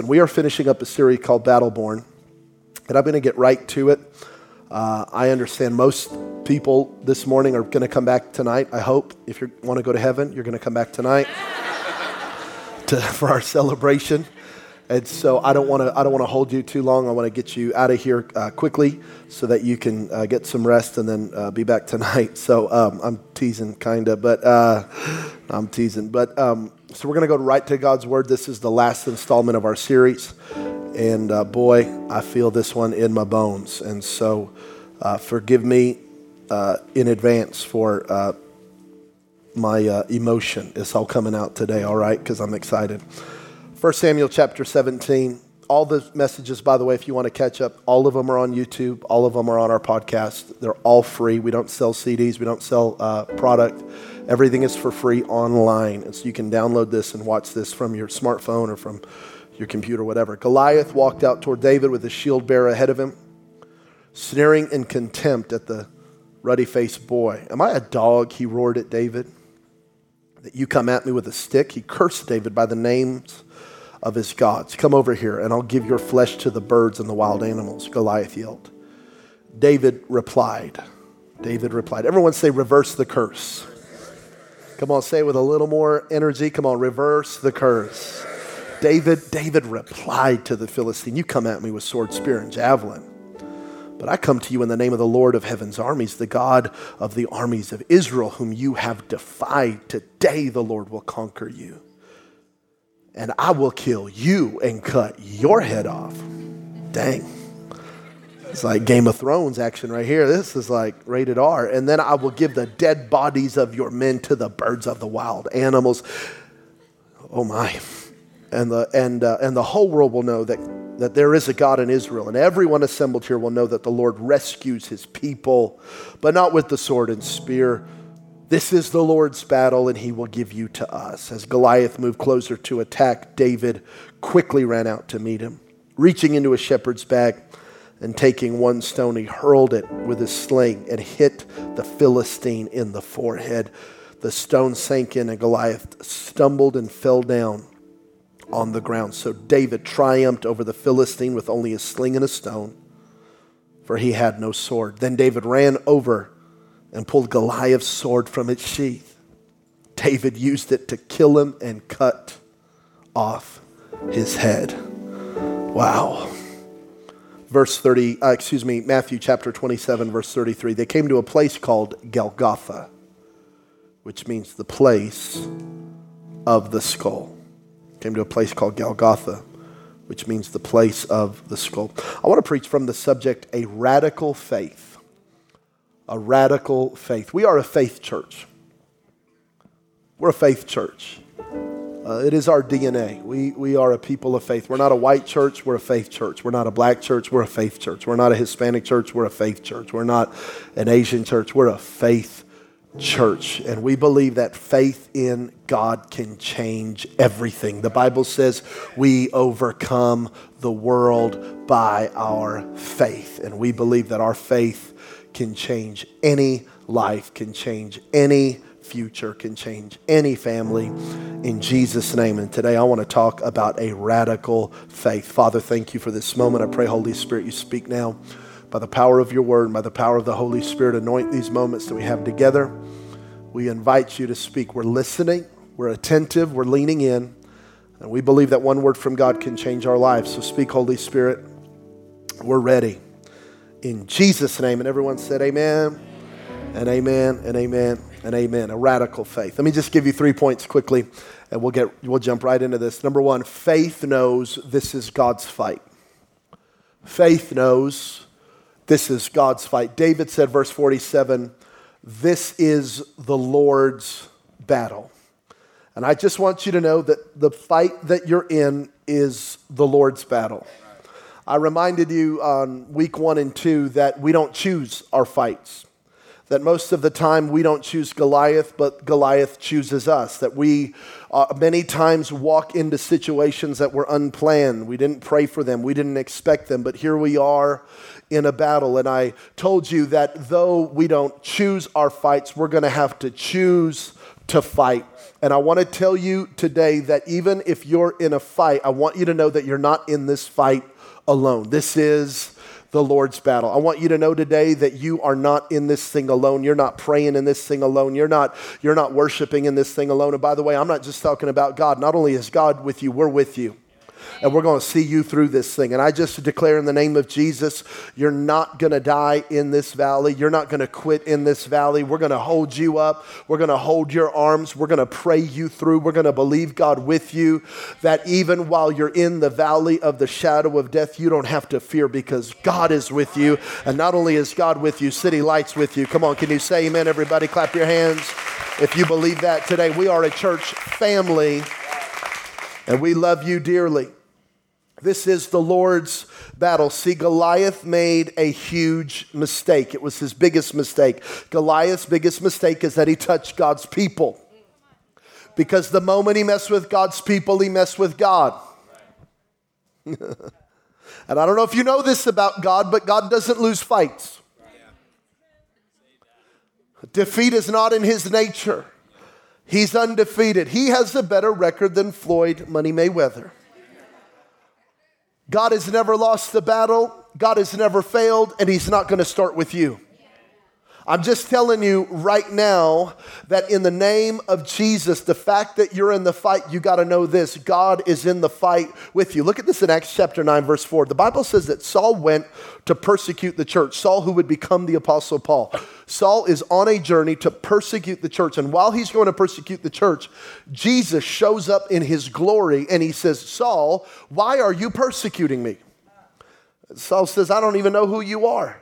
Listen, we are finishing up a series called Battleborn, and I'm going to get right to it. Uh, I understand most people this morning are going to come back tonight. I hope. If you want to go to heaven, you're going to come back tonight to, for our celebration. And so I don't want to I don't want to hold you too long. I want to get you out of here uh, quickly so that you can uh, get some rest and then uh, be back tonight. So um, I'm teasing, kinda, but uh, I'm teasing. But um, so we're going to go right to God's word. This is the last installment of our series, and uh, boy, I feel this one in my bones. And so uh, forgive me in advance for my emotion. It's all coming out today. All right, because I'm excited. 1 Samuel chapter 17. All the messages, by the way, if you want to catch up, all of them are on YouTube. All of them are on our podcast. They're all free. We don't sell CDs, we don't sell uh, product. Everything is for free online. And so you can download this and watch this from your smartphone or from your computer, whatever. Goliath walked out toward David with his shield bearer ahead of him, sneering in contempt at the ruddy faced boy. Am I a dog? He roared at David. That you come at me with a stick? He cursed David by the names of his gods. Come over here, and I'll give your flesh to the birds and the wild animals, Goliath yelled. David replied, David replied. Everyone say, reverse the curse. Come on, say it with a little more energy. Come on, reverse the curse. David, David replied to the Philistine, You come at me with sword, spear, and javelin. But I come to you in the name of the Lord of heaven's armies, the God of the armies of Israel, whom you have defied. Today the Lord will conquer you and I will kill you and cut your head off. Dang. It's like Game of Thrones action right here. This is like rated R. And then I will give the dead bodies of your men to the birds of the wild animals. Oh my. And the, and, uh, and the whole world will know that, that there is a God in Israel. And everyone assembled here will know that the Lord rescues his people, but not with the sword and spear this is the Lord's battle, and he will give you to us. As Goliath moved closer to attack, David quickly ran out to meet him. Reaching into a shepherd's bag and taking one stone, he hurled it with his sling and hit the Philistine in the forehead. The stone sank in, and Goliath stumbled and fell down on the ground. So David triumphed over the Philistine with only a sling and a stone, for he had no sword. Then David ran over and pulled Goliath's sword from its sheath. David used it to kill him and cut off his head. Wow. Verse 30, uh, excuse me, Matthew chapter 27, verse 33. They came to a place called Golgotha, which means the place of the skull. Came to a place called Golgotha, which means the place of the skull. I want to preach from the subject a radical faith a radical faith. We are a faith church. We're a faith church. Uh, it is our DNA. We, we are a people of faith. We're not a white church, we're a faith church. We're not a black church, we're a faith church. We're not a Hispanic church, we're a faith church. We're not an Asian church, we're a faith church. And we believe that faith in God can change everything. The Bible says we overcome the world by our faith. And we believe that our faith can change any life, can change any future, can change any family in Jesus' name. And today I want to talk about a radical faith. Father, thank you for this moment. I pray, Holy Spirit, you speak now by the power of your word, and by the power of the Holy Spirit. Anoint these moments that we have together. We invite you to speak. We're listening, we're attentive, we're leaning in, and we believe that one word from God can change our lives. So speak, Holy Spirit. We're ready in Jesus' name. And everyone said, Amen, and Amen, and Amen, and Amen. A radical faith. Let me just give you three points quickly, and we'll, get, we'll jump right into this. Number one, faith knows this is God's fight. Faith knows this is God's fight. David said, verse 47, This is the Lord's battle. And I just want you to know that the fight that you're in is the Lord's battle. I reminded you on week one and two that we don't choose our fights. That most of the time we don't choose Goliath, but Goliath chooses us. That we uh, many times walk into situations that were unplanned. We didn't pray for them, we didn't expect them, but here we are in a battle. And I told you that though we don't choose our fights, we're going to have to choose to fight. And I want to tell you today that even if you're in a fight, I want you to know that you're not in this fight alone. This is the Lord's battle. I want you to know today that you are not in this thing alone. You're not praying in this thing alone. You're not you're not worshiping in this thing alone. And by the way, I'm not just talking about God. Not only is God with you, we're with you and we're going to see you through this thing. And I just declare in the name of Jesus, you're not going to die in this valley. You're not going to quit in this valley. We're going to hold you up. We're going to hold your arms. We're going to pray you through. We're going to believe God with you that even while you're in the valley of the shadow of death, you don't have to fear because God is with you. And not only is God with you, City Lights with you. Come on, can you say amen, everybody? Clap your hands if you believe that today. We are a church family and we love you dearly. This is the Lord's battle. See, Goliath made a huge mistake. It was his biggest mistake. Goliath's biggest mistake is that he touched God's people. Because the moment he messed with God's people, he messed with God. and I don't know if you know this about God, but God doesn't lose fights. Defeat is not in his nature. He's undefeated. He has a better record than Floyd Money Mayweather. God has never lost the battle, God has never failed, and He's not going to start with you. I'm just telling you right now that in the name of Jesus, the fact that you're in the fight, you got to know this God is in the fight with you. Look at this in Acts chapter 9, verse 4. The Bible says that Saul went to persecute the church, Saul, who would become the Apostle Paul. Saul is on a journey to persecute the church. And while he's going to persecute the church, Jesus shows up in his glory and he says, Saul, why are you persecuting me? Saul says, I don't even know who you are.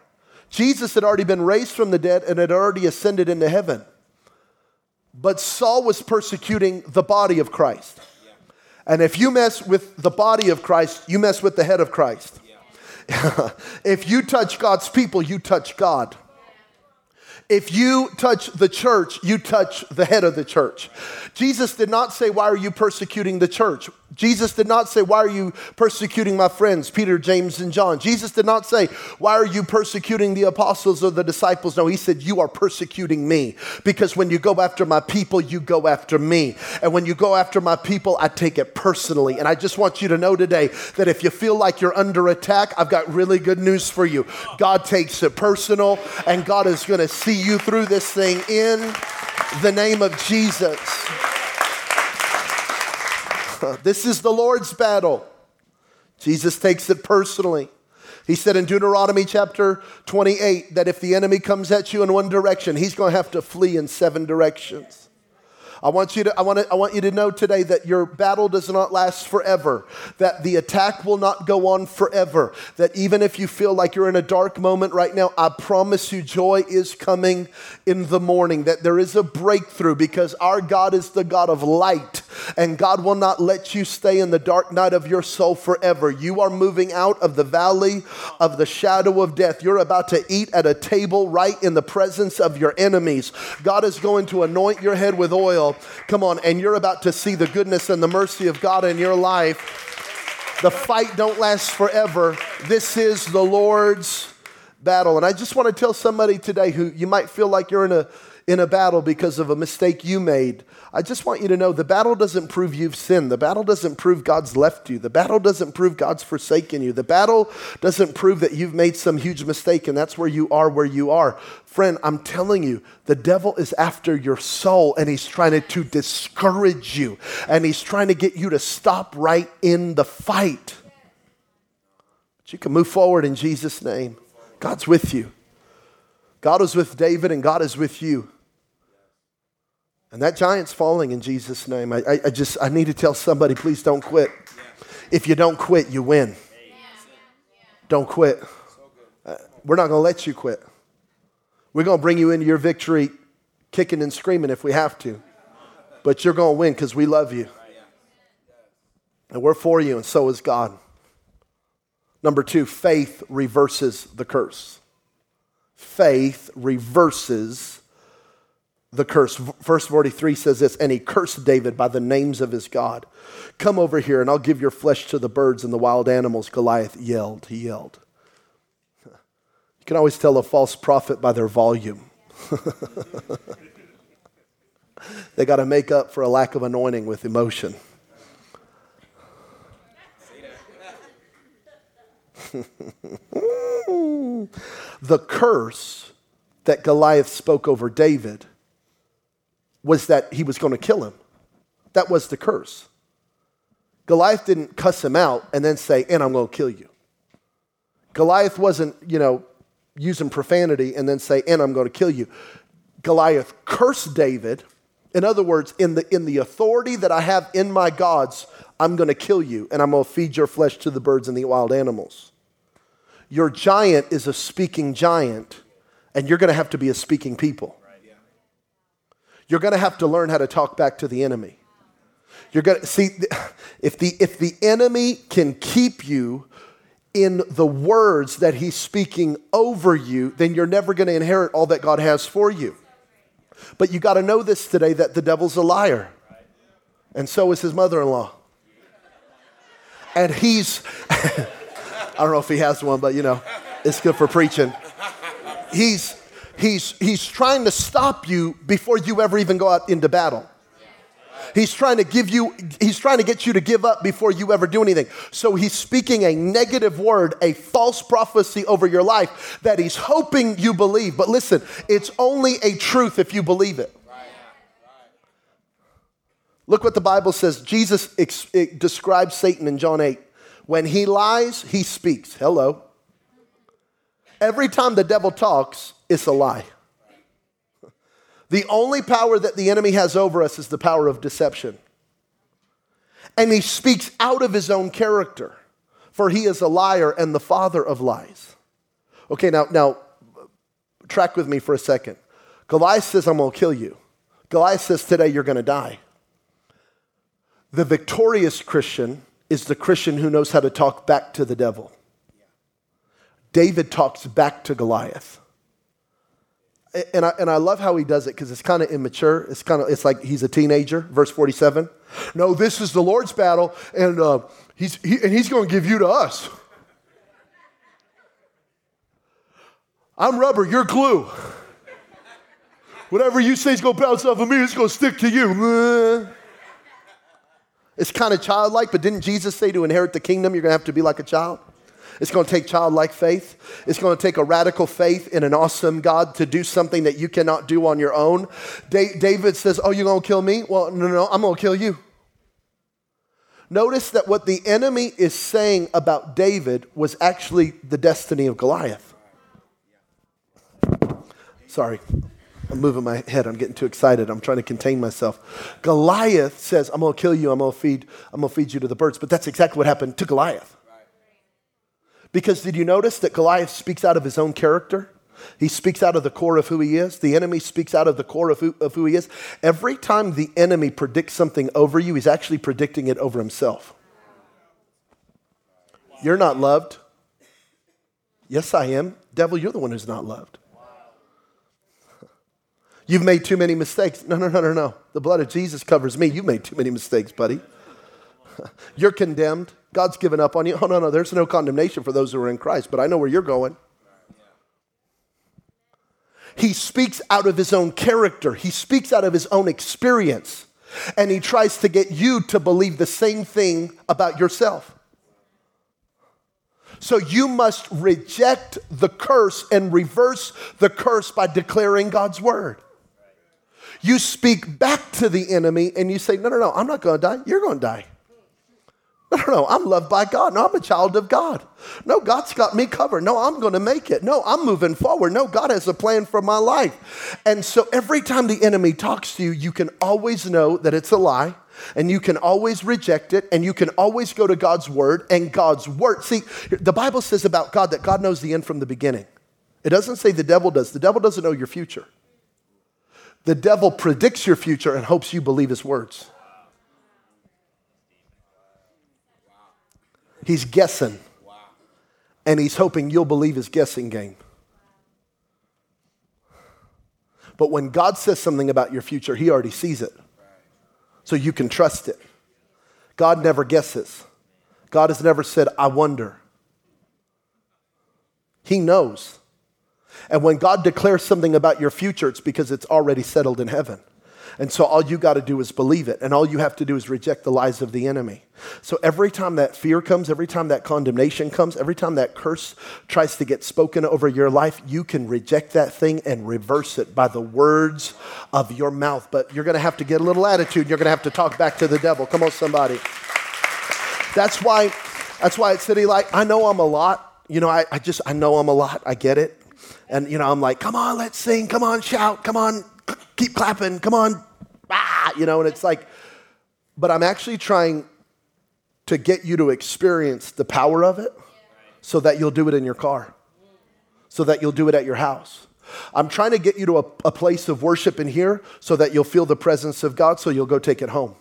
Jesus had already been raised from the dead and had already ascended into heaven. But Saul was persecuting the body of Christ. And if you mess with the body of Christ, you mess with the head of Christ. if you touch God's people, you touch God. If you touch the church, you touch the head of the church. Jesus did not say, Why are you persecuting the church? Jesus did not say, Why are you persecuting my friends, Peter, James, and John? Jesus did not say, Why are you persecuting the apostles or the disciples? No, he said, You are persecuting me. Because when you go after my people, you go after me. And when you go after my people, I take it personally. And I just want you to know today that if you feel like you're under attack, I've got really good news for you. God takes it personal, and God is going to see you through this thing in the name of Jesus. This is the Lord's battle. Jesus takes it personally. He said in Deuteronomy chapter 28 that if the enemy comes at you in one direction, he's going to have to flee in seven directions. I want you to, I want to, I want you to know today that your battle does not last forever, that the attack will not go on forever, that even if you feel like you're in a dark moment right now, I promise you joy is coming in the morning, that there is a breakthrough because our God is the God of light and God will not let you stay in the dark night of your soul forever. You are moving out of the valley of the shadow of death. You're about to eat at a table right in the presence of your enemies. God is going to anoint your head with oil Come on, and you're about to see the goodness and the mercy of God in your life. The fight don't last forever. This is the Lord's battle. And I just want to tell somebody today who you might feel like you're in a in a battle because of a mistake you made. I just want you to know the battle doesn't prove you've sinned. The battle doesn't prove God's left you. The battle doesn't prove God's forsaken you. The battle doesn't prove that you've made some huge mistake and that's where you are where you are. Friend, I'm telling you, the devil is after your soul and he's trying to discourage you and he's trying to get you to stop right in the fight. But you can move forward in Jesus' name. God's with you. God is with David and God is with you. And that giant's falling in Jesus' name. I, I, I, just, I need to tell somebody, please don't quit. If you don't quit, you win. Don't quit. Uh, we're not going to let you quit. We're going to bring you into your victory kicking and screaming if we have to. But you're going to win because we love you. And we're for you, and so is God. Number two, faith reverses the curse. Faith reverses the curse. Verse 43 says this, and he cursed David by the names of his God. Come over here and I'll give your flesh to the birds and the wild animals. Goliath yelled. He yelled. You can always tell a false prophet by their volume. they got to make up for a lack of anointing with emotion. the curse that Goliath spoke over David was that he was going to kill him. That was the curse. Goliath didn't cuss him out and then say, and I'm going to kill you. Goliath wasn't, you know, using profanity and then say, and I'm going to kill you. Goliath cursed David. In other words, in the, in the authority that I have in my gods, I'm going to kill you and I'm going to feed your flesh to the birds and the wild animals. Your giant is a speaking giant, and you're going to have to be a speaking people. You're going to have to learn how to talk back to the enemy. You're going to see if the if the enemy can keep you in the words that he's speaking over you, then you're never going to inherit all that God has for you. But you got to know this today that the devil's a liar. And so is his mother-in-law. And he's I don't know if he has one, but you know, it's good for preaching. He's he's he's trying to stop you before you ever even go out into battle. He's trying to give you, he's trying to get you to give up before you ever do anything. So he's speaking a negative word, a false prophecy over your life that he's hoping you believe. But listen, it's only a truth if you believe it. Look what the Bible says. Jesus ex- describes Satan in John 8. When he lies, he speaks. Hello. Every time the devil talks, it's a lie. The only power that the enemy has over us is the power of deception. And he speaks out of his own character, for he is a liar and the father of lies. Okay, now, now track with me for a second. Goliath says, I'm going to kill you. Goliath says, Today you're going to die. The victorious Christian is the Christian who knows how to talk back to the devil. David talks back to Goliath and I, and I love how he does it because it's kind of immature. It's kind of it's like he's a teenager. Verse 47. No, this is the Lord's battle, and uh, he's he, and he's going to give you to us. I'm rubber, you're glue. Whatever you say is going to bounce off of me, it's going to stick to you. It's kind of childlike, but didn't Jesus say to inherit the kingdom, you're going to have to be like a child? It's going to take childlike faith. It's going to take a radical faith in an awesome God to do something that you cannot do on your own. David says, Oh, you're going to kill me? Well, no, no, no, I'm going to kill you. Notice that what the enemy is saying about David was actually the destiny of Goliath. Sorry, I'm moving my head. I'm getting too excited. I'm trying to contain myself. Goliath says, I'm going to kill you. I'm going to feed, I'm going to feed you to the birds. But that's exactly what happened to Goliath. Because did you notice that Goliath speaks out of his own character? He speaks out of the core of who he is. The enemy speaks out of the core of who, of who he is. Every time the enemy predicts something over you, he's actually predicting it over himself. You're not loved. Yes, I am. Devil, you're the one who's not loved. You've made too many mistakes. No, no, no, no, no. The blood of Jesus covers me. You've made too many mistakes, buddy. You're condemned. God's given up on you. Oh, no, no, there's no condemnation for those who are in Christ, but I know where you're going. He speaks out of his own character, he speaks out of his own experience, and he tries to get you to believe the same thing about yourself. So you must reject the curse and reverse the curse by declaring God's word. You speak back to the enemy and you say, No, no, no, I'm not going to die. You're going to die. No, no, I'm loved by God. No, I'm a child of God. No, God's got me covered. No, I'm going to make it. No, I'm moving forward. No, God has a plan for my life. And so every time the enemy talks to you, you can always know that it's a lie and you can always reject it and you can always go to God's word and God's word. See, the Bible says about God that God knows the end from the beginning. It doesn't say the devil does. The devil doesn't know your future. The devil predicts your future and hopes you believe his words. He's guessing. And he's hoping you'll believe his guessing game. But when God says something about your future, he already sees it. So you can trust it. God never guesses. God has never said, I wonder. He knows. And when God declares something about your future, it's because it's already settled in heaven. And so all you got to do is believe it. And all you have to do is reject the lies of the enemy. So every time that fear comes, every time that condemnation comes, every time that curse tries to get spoken over your life, you can reject that thing and reverse it by the words of your mouth. But you're going to have to get a little attitude. You're going to have to talk back to the devil. Come on, somebody. That's why, that's why at City Light, I know I'm a lot. You know, I, I just, I know I'm a lot. I get it. And, you know, I'm like, come on, let's sing. Come on, shout. Come on, keep clapping. Come on. Ah, you know, and it's like, but I'm actually trying to get you to experience the power of it so that you'll do it in your car, so that you'll do it at your house. I'm trying to get you to a, a place of worship in here so that you'll feel the presence of God so you'll go take it home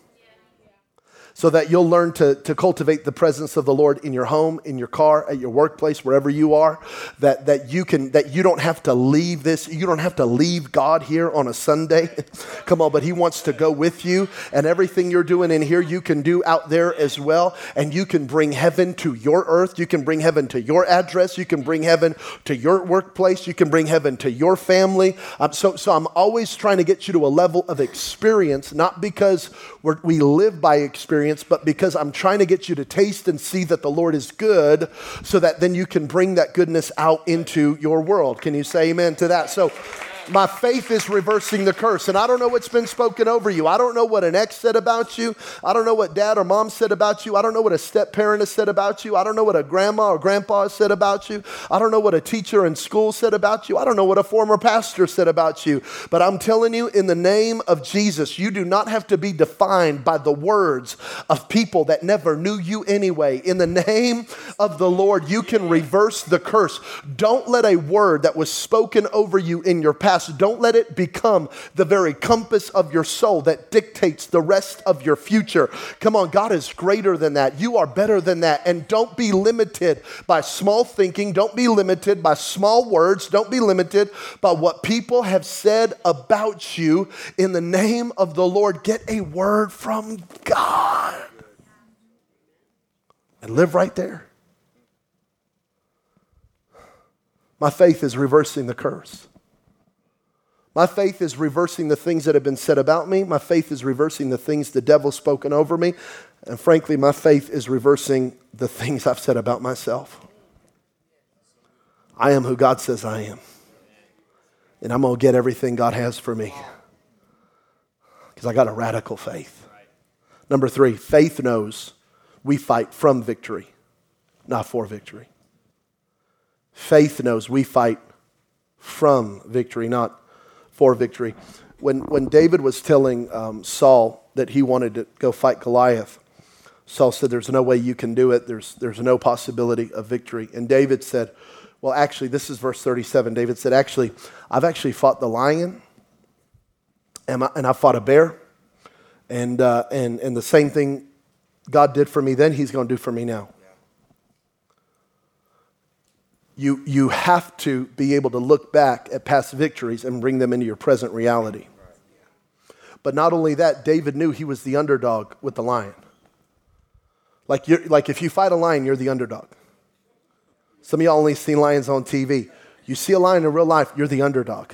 so that you'll learn to, to cultivate the presence of the Lord in your home, in your car, at your workplace, wherever you are, that, that you can that you don't have to leave this, you don't have to leave God here on a Sunday. Come on, but He wants to go with you, and everything you're doing in here, you can do out there as well, and you can bring heaven to your earth, you can bring heaven to your address, you can bring heaven to your workplace, you can bring heaven to your family. Um, so, so I'm always trying to get you to a level of experience, not because we live by experience experience, but because I'm trying to get you to taste and see that the Lord is good so that then you can bring that goodness out into your world. Can you say amen to that? So, my faith is reversing the curse. And I don't know what's been spoken over you. I don't know what an ex said about you. I don't know what dad or mom said about you. I don't know what a step parent has said about you. I don't know what a grandma or grandpa has said about you. I don't know what a teacher in school said about you. I don't know what a former pastor said about you. But I'm telling you, in the name of Jesus, you do not have to be defined by the words of people that never knew you anyway. In the name of the Lord, you can reverse the curse. Don't let a word that was spoken over you in your past past, don't let it become the very compass of your soul that dictates the rest of your future. Come on, God is greater than that. You are better than that. And don't be limited by small thinking. Don't be limited by small words. Don't be limited by what people have said about you. In the name of the Lord, get a word from God and live right there. My faith is reversing the curse. My faith is reversing the things that have been said about me. My faith is reversing the things the devil's spoken over me. And frankly, my faith is reversing the things I've said about myself. I am who God says I am. And I'm going to get everything God has for me because I got a radical faith. Number three, faith knows we fight from victory, not for victory. Faith knows we fight from victory, not for victory. When, when David was telling um, Saul that he wanted to go fight Goliath, Saul said, There's no way you can do it. There's, there's no possibility of victory. And David said, Well, actually, this is verse 37. David said, Actually, I've actually fought the lion and I, and I fought a bear. And, uh, and, and the same thing God did for me then, He's going to do for me now you, you have to be able to look back at past victories and bring them into your present reality. But not only that, David knew he was the underdog with the lion. Like, you're, like if you fight a lion, you're the underdog. Some of y'all only seen lions on TV. You see a lion in real life, you're the underdog.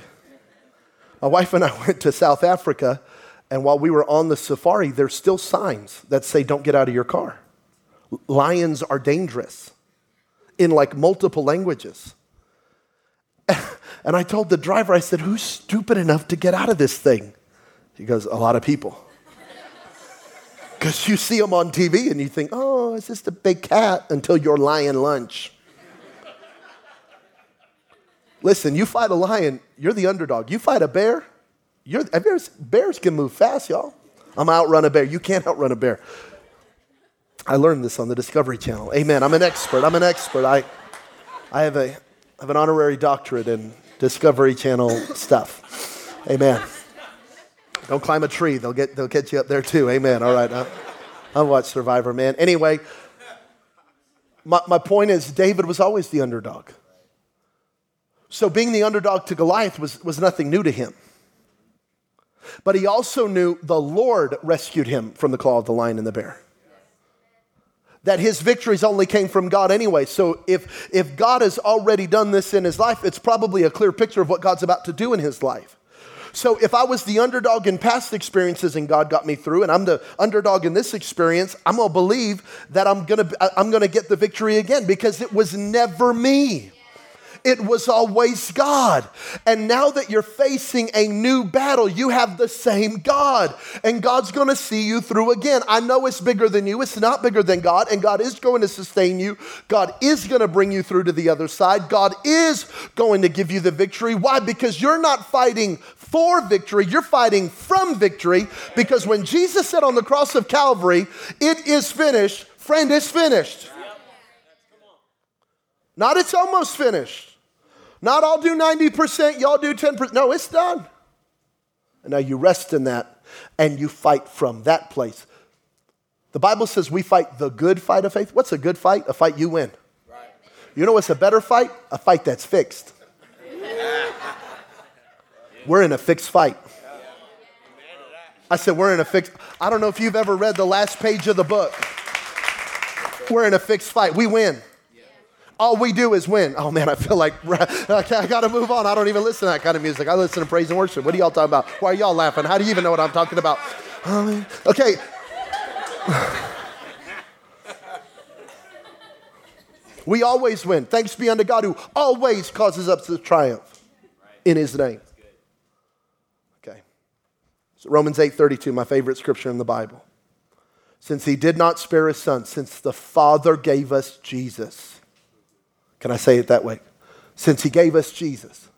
My wife and I went to South Africa, and while we were on the safari, there's still signs that say, Don't get out of your car. Lions are dangerous in like multiple languages. And I told the driver, I said, Who's stupid enough to get out of this thing? He goes, A lot of people. Because you see them on TV and you think, Oh, it's just a big cat until you're lion lunch. Listen, you fight a lion, you're the underdog. You fight a bear, you're, bears, bears can move fast, y'all. I'm outrun a bear. You can't outrun a bear. I learned this on the Discovery Channel. Amen. I'm an expert. I'm an expert. I, I have, a, have an honorary doctorate in Discovery Channel stuff. Amen. Don't climb a tree. They'll get, they'll get you up there too. Amen. All right. I, I watch Survivorman. Anyway, my, my point is David was always the underdog. So being the underdog to Goliath was, was nothing new to him. But he also knew the Lord rescued him from the claw of the lion and the bear that his victories only came from God anyway. So if, if God has already done this in his life, it's probably a clear picture of what God's about to do in his life. So if I was the underdog in past experiences and God got me through, and I'm the underdog in this experience, I'm gonna believe that I'm gonna, I'm gonna get the victory again because it was never me it was always God. And now that you're facing a new battle, you have the same God. And God's going to see you through again. I know it's bigger than you, it's not bigger than God. And God is going to sustain you. God is going to bring you through to the other side. God is going to give you the victory. Why? Because you're not fighting for victory, you're fighting from victory. Because when Jesus said on the cross of Calvary, It is finished, friend, it's finished. Not it's almost finished. Not I'll do 90%, y'all do 10%. No, it's done. And now you rest in that and you fight from that place. The Bible says we fight the good fight of faith. What's a good fight? A fight you win. Right. You know what's a better fight? A fight that's fixed. We're in a fixed fight. I said, We're in a fixed. I don't know if you've ever read the last page of the book. We're in a fixed fight. We win. All we do is win. Oh man, I feel like I gotta move on. I don't even listen to that kind of music. I listen to praise and worship. What are y'all talking about? Why are y'all laughing? How do you even know what I'm talking about? Um, okay. we always win. Thanks be unto God who always causes us to triumph in his name. Okay. So Romans 8:32, my favorite scripture in the Bible. Since he did not spare his son, since the Father gave us Jesus can I say it that way? Since He gave us Jesus,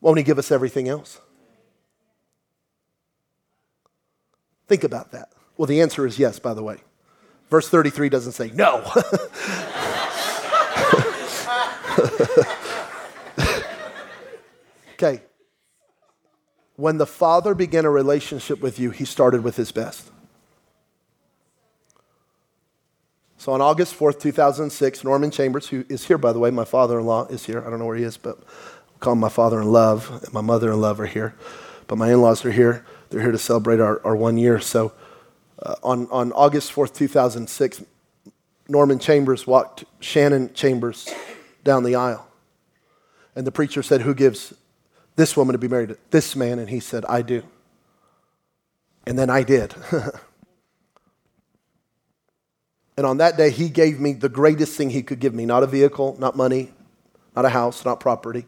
won't He give us everything else? Think about that. Well, the answer is yes, by the way. Verse 33 doesn't say no. okay. When the Father began a relationship with you, He started with His best. So on August 4th, 2006, Norman Chambers, who is here, by the way, my father in law is here. I don't know where he is, but we'll call him my father in love, my mother in love are here. But my in laws are here. They're here to celebrate our, our one year. So uh, on, on August 4th, 2006, Norman Chambers walked Shannon Chambers down the aisle. And the preacher said, Who gives this woman to be married to this man? And he said, I do. And then I did. And on that day, he gave me the greatest thing he could give me not a vehicle, not money, not a house, not property.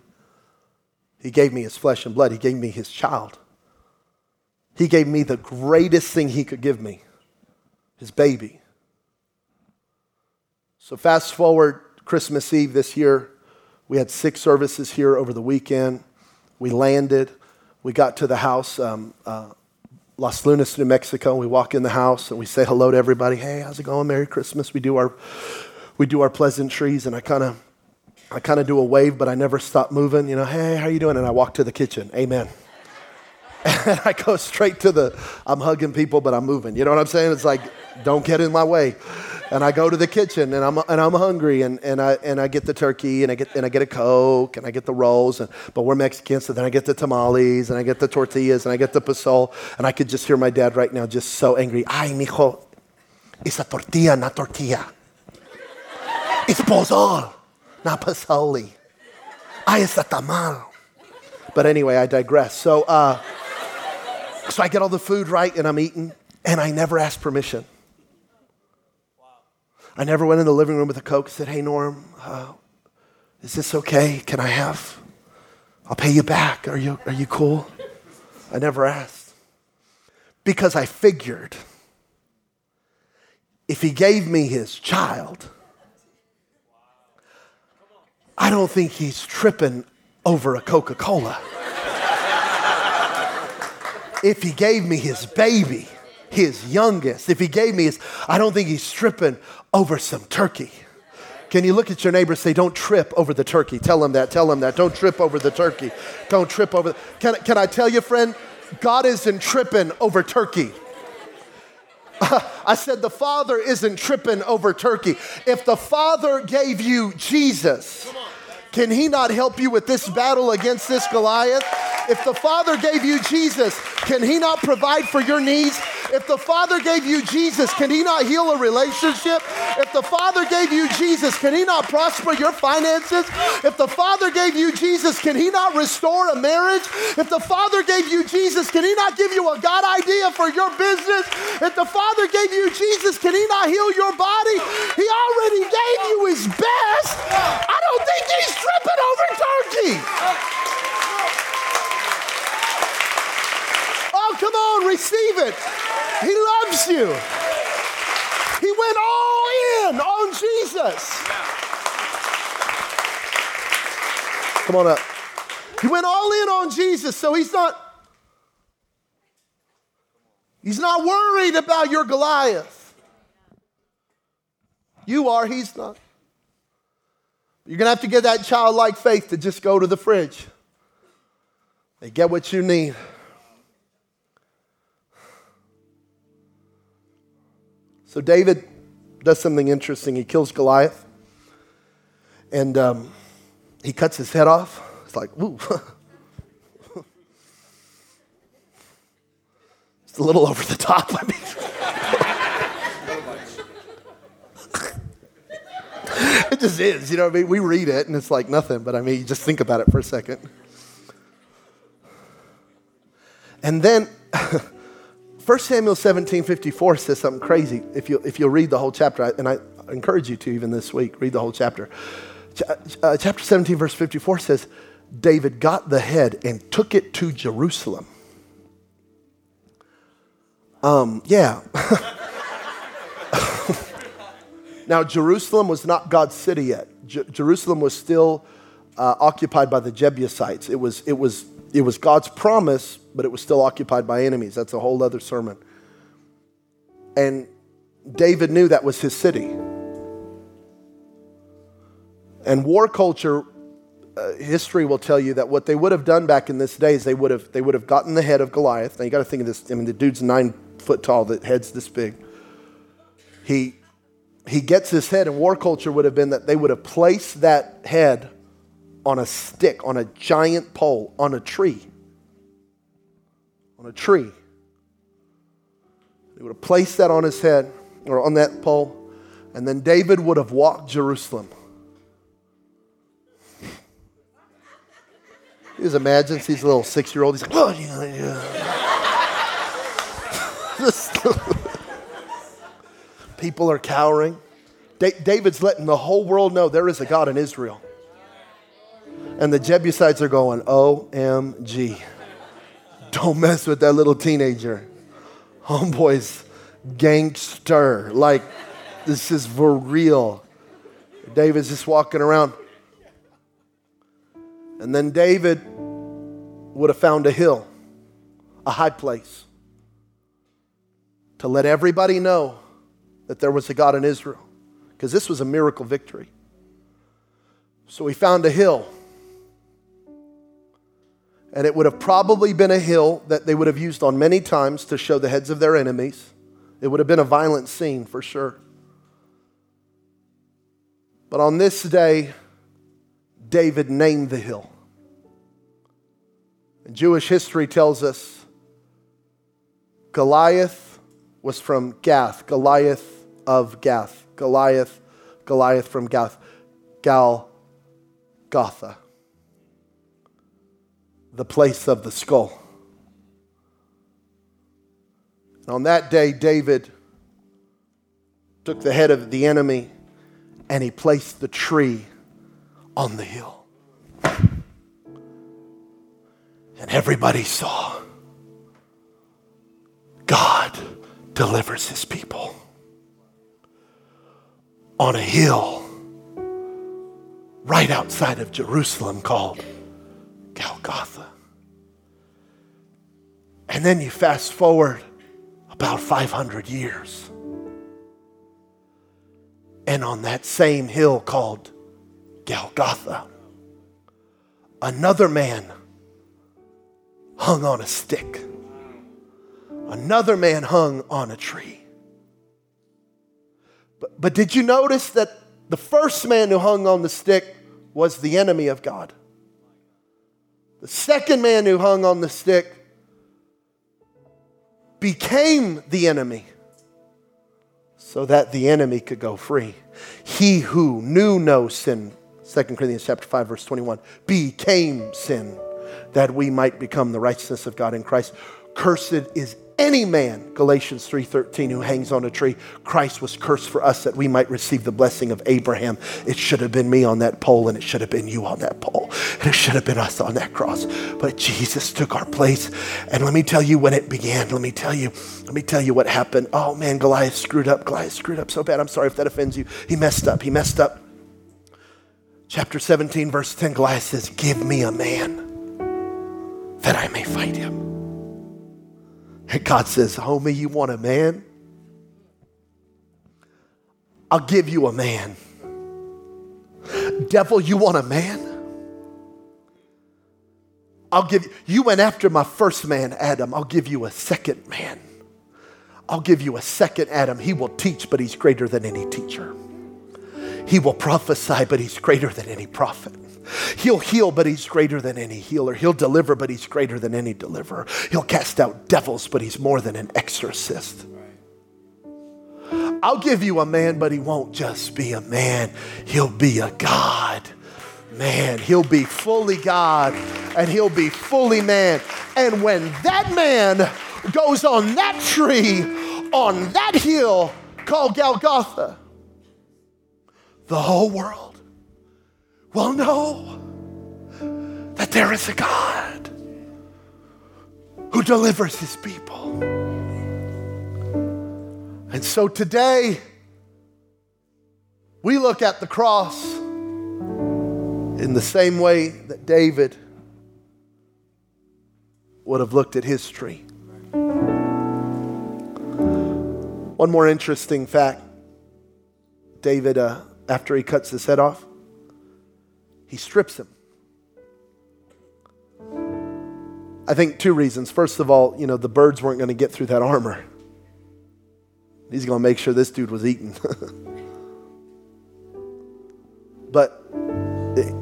He gave me his flesh and blood. He gave me his child. He gave me the greatest thing he could give me his baby. So, fast forward Christmas Eve this year, we had six services here over the weekend. We landed. We got to the house. Um, uh, Los Lunas, New Mexico. We walk in the house and we say hello to everybody. Hey, how's it going? Merry Christmas. We do our, we do our pleasantries, and I kind of, I kind of do a wave, but I never stop moving. You know, hey, how you doing? And I walk to the kitchen. Amen. And I go straight to the. I'm hugging people, but I'm moving. You know what I'm saying? It's like, don't get in my way and I go to the kitchen and I'm, and I'm hungry and, and, I, and I get the turkey and I get, and I get a Coke and I get the rolls, and, but we're Mexican, so then I get the tamales and I get the tortillas and I get the pozole. And I could just hear my dad right now just so angry. Ay, mijo, it's a tortilla, not tortilla. It's pozole, not pozole. Ay, it's a tamal. But anyway, I digress. So, uh, so I get all the food right and I'm eating, and I never ask permission. I never went in the living room with a Coke and said, Hey, Norm, uh, is this okay? Can I have? I'll pay you back. Are you, are you cool? I never asked. Because I figured if he gave me his child, I don't think he's tripping over a Coca Cola. if he gave me his baby, his youngest, if he gave me his, I don't think he's tripping over some turkey. Can you look at your neighbor and say, Don't trip over the turkey? Tell him that. Tell him that. Don't trip over the turkey. Don't trip over. Can, can I tell you, friend? God isn't tripping over turkey. I said, The Father isn't tripping over turkey. If the Father gave you Jesus, can He not help you with this battle against this Goliath? If the Father gave you Jesus, can He not provide for your needs? If the Father gave you Jesus, can He not heal a relationship? If the Father gave you Jesus, can He not prosper your finances? If the Father gave you Jesus, can He not restore a marriage? If the Father gave you Jesus, can He not give you a God idea for your business? If the Father gave you Jesus, can He not heal your body? He already gave you His best. I don't think He's tripping over turkey. Oh, come on, receive it. He loves you. He went all in on Jesus. Come on up. He went all in on Jesus, so he's not He's not worried about your Goliath. You are, he's not. You're going to have to get that childlike faith to just go to the fridge and get what you need. So David does something interesting. He kills Goliath and um, he cuts his head off. It's like, ooh. it's a little over the top. I mean, it just is, you know what I mean? We read it and it's like nothing, but I mean, you just think about it for a second. And then 1 Samuel 17 54 says something crazy if, you, if you'll read the whole chapter, and I encourage you to even this week, read the whole chapter. Ch- uh, chapter 17, verse 54 says, David got the head and took it to Jerusalem. Um, yeah. now, Jerusalem was not God's city yet. J- Jerusalem was still uh, occupied by the Jebusites. It was, it was it was God's promise, but it was still occupied by enemies. That's a whole other sermon. And David knew that was his city. And war culture, uh, history will tell you that what they would have done back in this day is they would have, they would have gotten the head of Goliath. Now you got to think of this. I mean, the dude's nine foot tall, the head's this big. He, he gets his head, and war culture would have been that they would have placed that head on a stick, on a giant pole, on a tree. On a tree. They would have placed that on his head or on that pole, and then David would have walked Jerusalem. He just imagines he's a little six year old. He's like, oh, yeah, yeah. People are cowering. David's letting the whole world know there is a God in Israel. And the Jebusites are going, OMG. Don't mess with that little teenager. Homeboy's gangster. Like, this is for real. David's just walking around. And then David would have found a hill, a high place, to let everybody know that there was a God in Israel. Because this was a miracle victory. So he found a hill and it would have probably been a hill that they would have used on many times to show the heads of their enemies. It would have been a violent scene for sure. But on this day, David named the hill. And Jewish history tells us Goliath was from Gath, Goliath of Gath, Goliath, Goliath from Gath, Golgotha the place of the skull. And on that day, David took the head of the enemy and he placed the tree on the hill. And everybody saw God delivers his people on a hill right outside of Jerusalem called Golgotha. And then you fast forward about 500 years. And on that same hill called Golgotha, another man hung on a stick. Another man hung on a tree. But, but did you notice that the first man who hung on the stick was the enemy of God? The second man who hung on the stick became the enemy so that the enemy could go free. He who knew no sin, 2 Corinthians chapter 5 verse 21, became sin that we might become the righteousness of God in Christ. Cursed is any man, Galatians 3:13, who hangs on a tree. Christ was cursed for us that we might receive the blessing of Abraham. It should have been me on that pole, and it should have been you on that pole, and it should have been us on that cross. But Jesus took our place. And let me tell you when it began. Let me tell you, let me tell you what happened. Oh man, Goliath screwed up. Goliath screwed up so bad. I'm sorry if that offends you. He messed up. He messed up. Chapter 17, verse 10, Goliath says, Give me a man that I may fight him. And God says, Homie, you want a man? I'll give you a man. Devil, you want a man? I'll give you, you went after my first man, Adam. I'll give you a second man. I'll give you a second Adam. He will teach, but he's greater than any teacher. He will prophesy, but he's greater than any prophet. He'll heal, but he's greater than any healer. He'll deliver, but he's greater than any deliverer. He'll cast out devils, but he's more than an exorcist. I'll give you a man, but he won't just be a man, he'll be a God. Man, he'll be fully God and he'll be fully man. And when that man goes on that tree, on that hill called Golgotha, the whole world will know that there is a God who delivers his people. And so today, we look at the cross in the same way that David would have looked at his tree. One more interesting fact David, uh, after he cuts his head off, he strips him. I think two reasons. First of all, you know, the birds weren't going to get through that armor. He's going to make sure this dude was eaten. but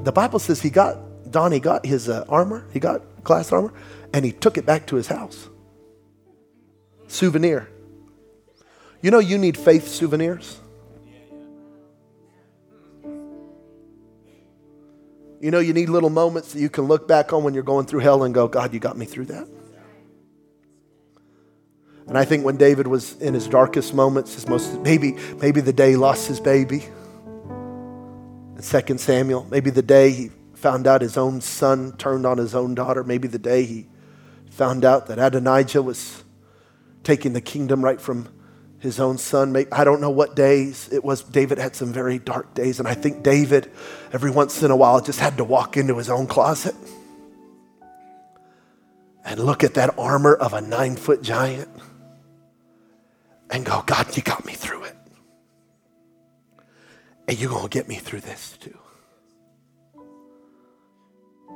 the Bible says he got, Donnie got his uh, armor, he got glass armor, and he took it back to his house. Souvenir. You know, you need faith souvenirs. You know, you need little moments that you can look back on when you're going through hell and go, God, you got me through that. And I think when David was in his darkest moments, his most maybe maybe the day he lost his baby. In 2 Samuel, maybe the day he found out his own son turned on his own daughter, maybe the day he found out that Adonijah was taking the kingdom right from his own son. I don't know what days it was. David had some very dark days, and I think David, every once in a while, just had to walk into his own closet and look at that armor of a nine foot giant and go, God, you got me through it. And you're going to get me through this too.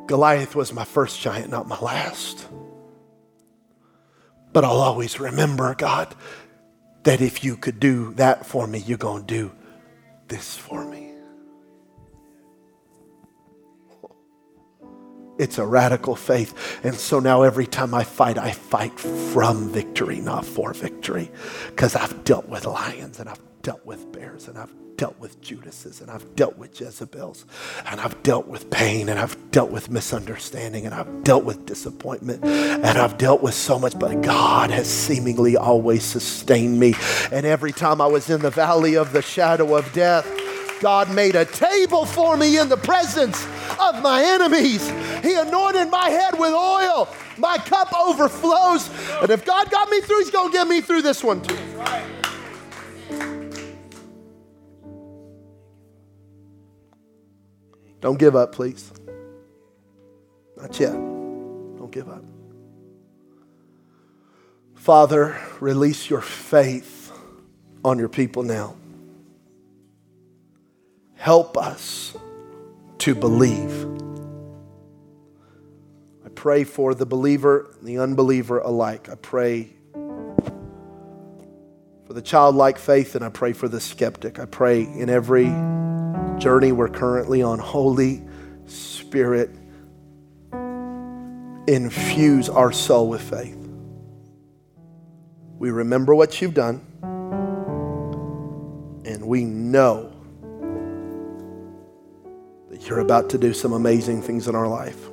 Goliath was my first giant, not my last. But I'll always remember, God, that if you could do that for me, you're going to do this for me. It's a radical faith. And so now every time I fight, I fight from victory, not for victory. Because I've dealt with lions and I've dealt with bears and I've dealt with Judases and I've dealt with Jezebels and I've dealt with pain and I've dealt with misunderstanding and I've dealt with disappointment and I've dealt with so much, but God has seemingly always sustained me. And every time I was in the valley of the shadow of death, God made a table for me in the presence of my enemies. He anointed my head with oil. My cup overflows. And if God got me through, He's going to get me through this one too. Don't give up, please. Not yet. Don't give up. Father, release your faith on your people now. Help us to believe. I pray for the believer and the unbeliever alike. I pray for the childlike faith and I pray for the skeptic. I pray in every journey we're currently on. Holy Spirit, infuse our soul with faith. We remember what you've done, and we know that you're about to do some amazing things in our life.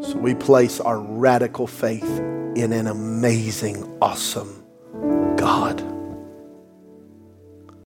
So we place our radical faith in an amazing, awesome God.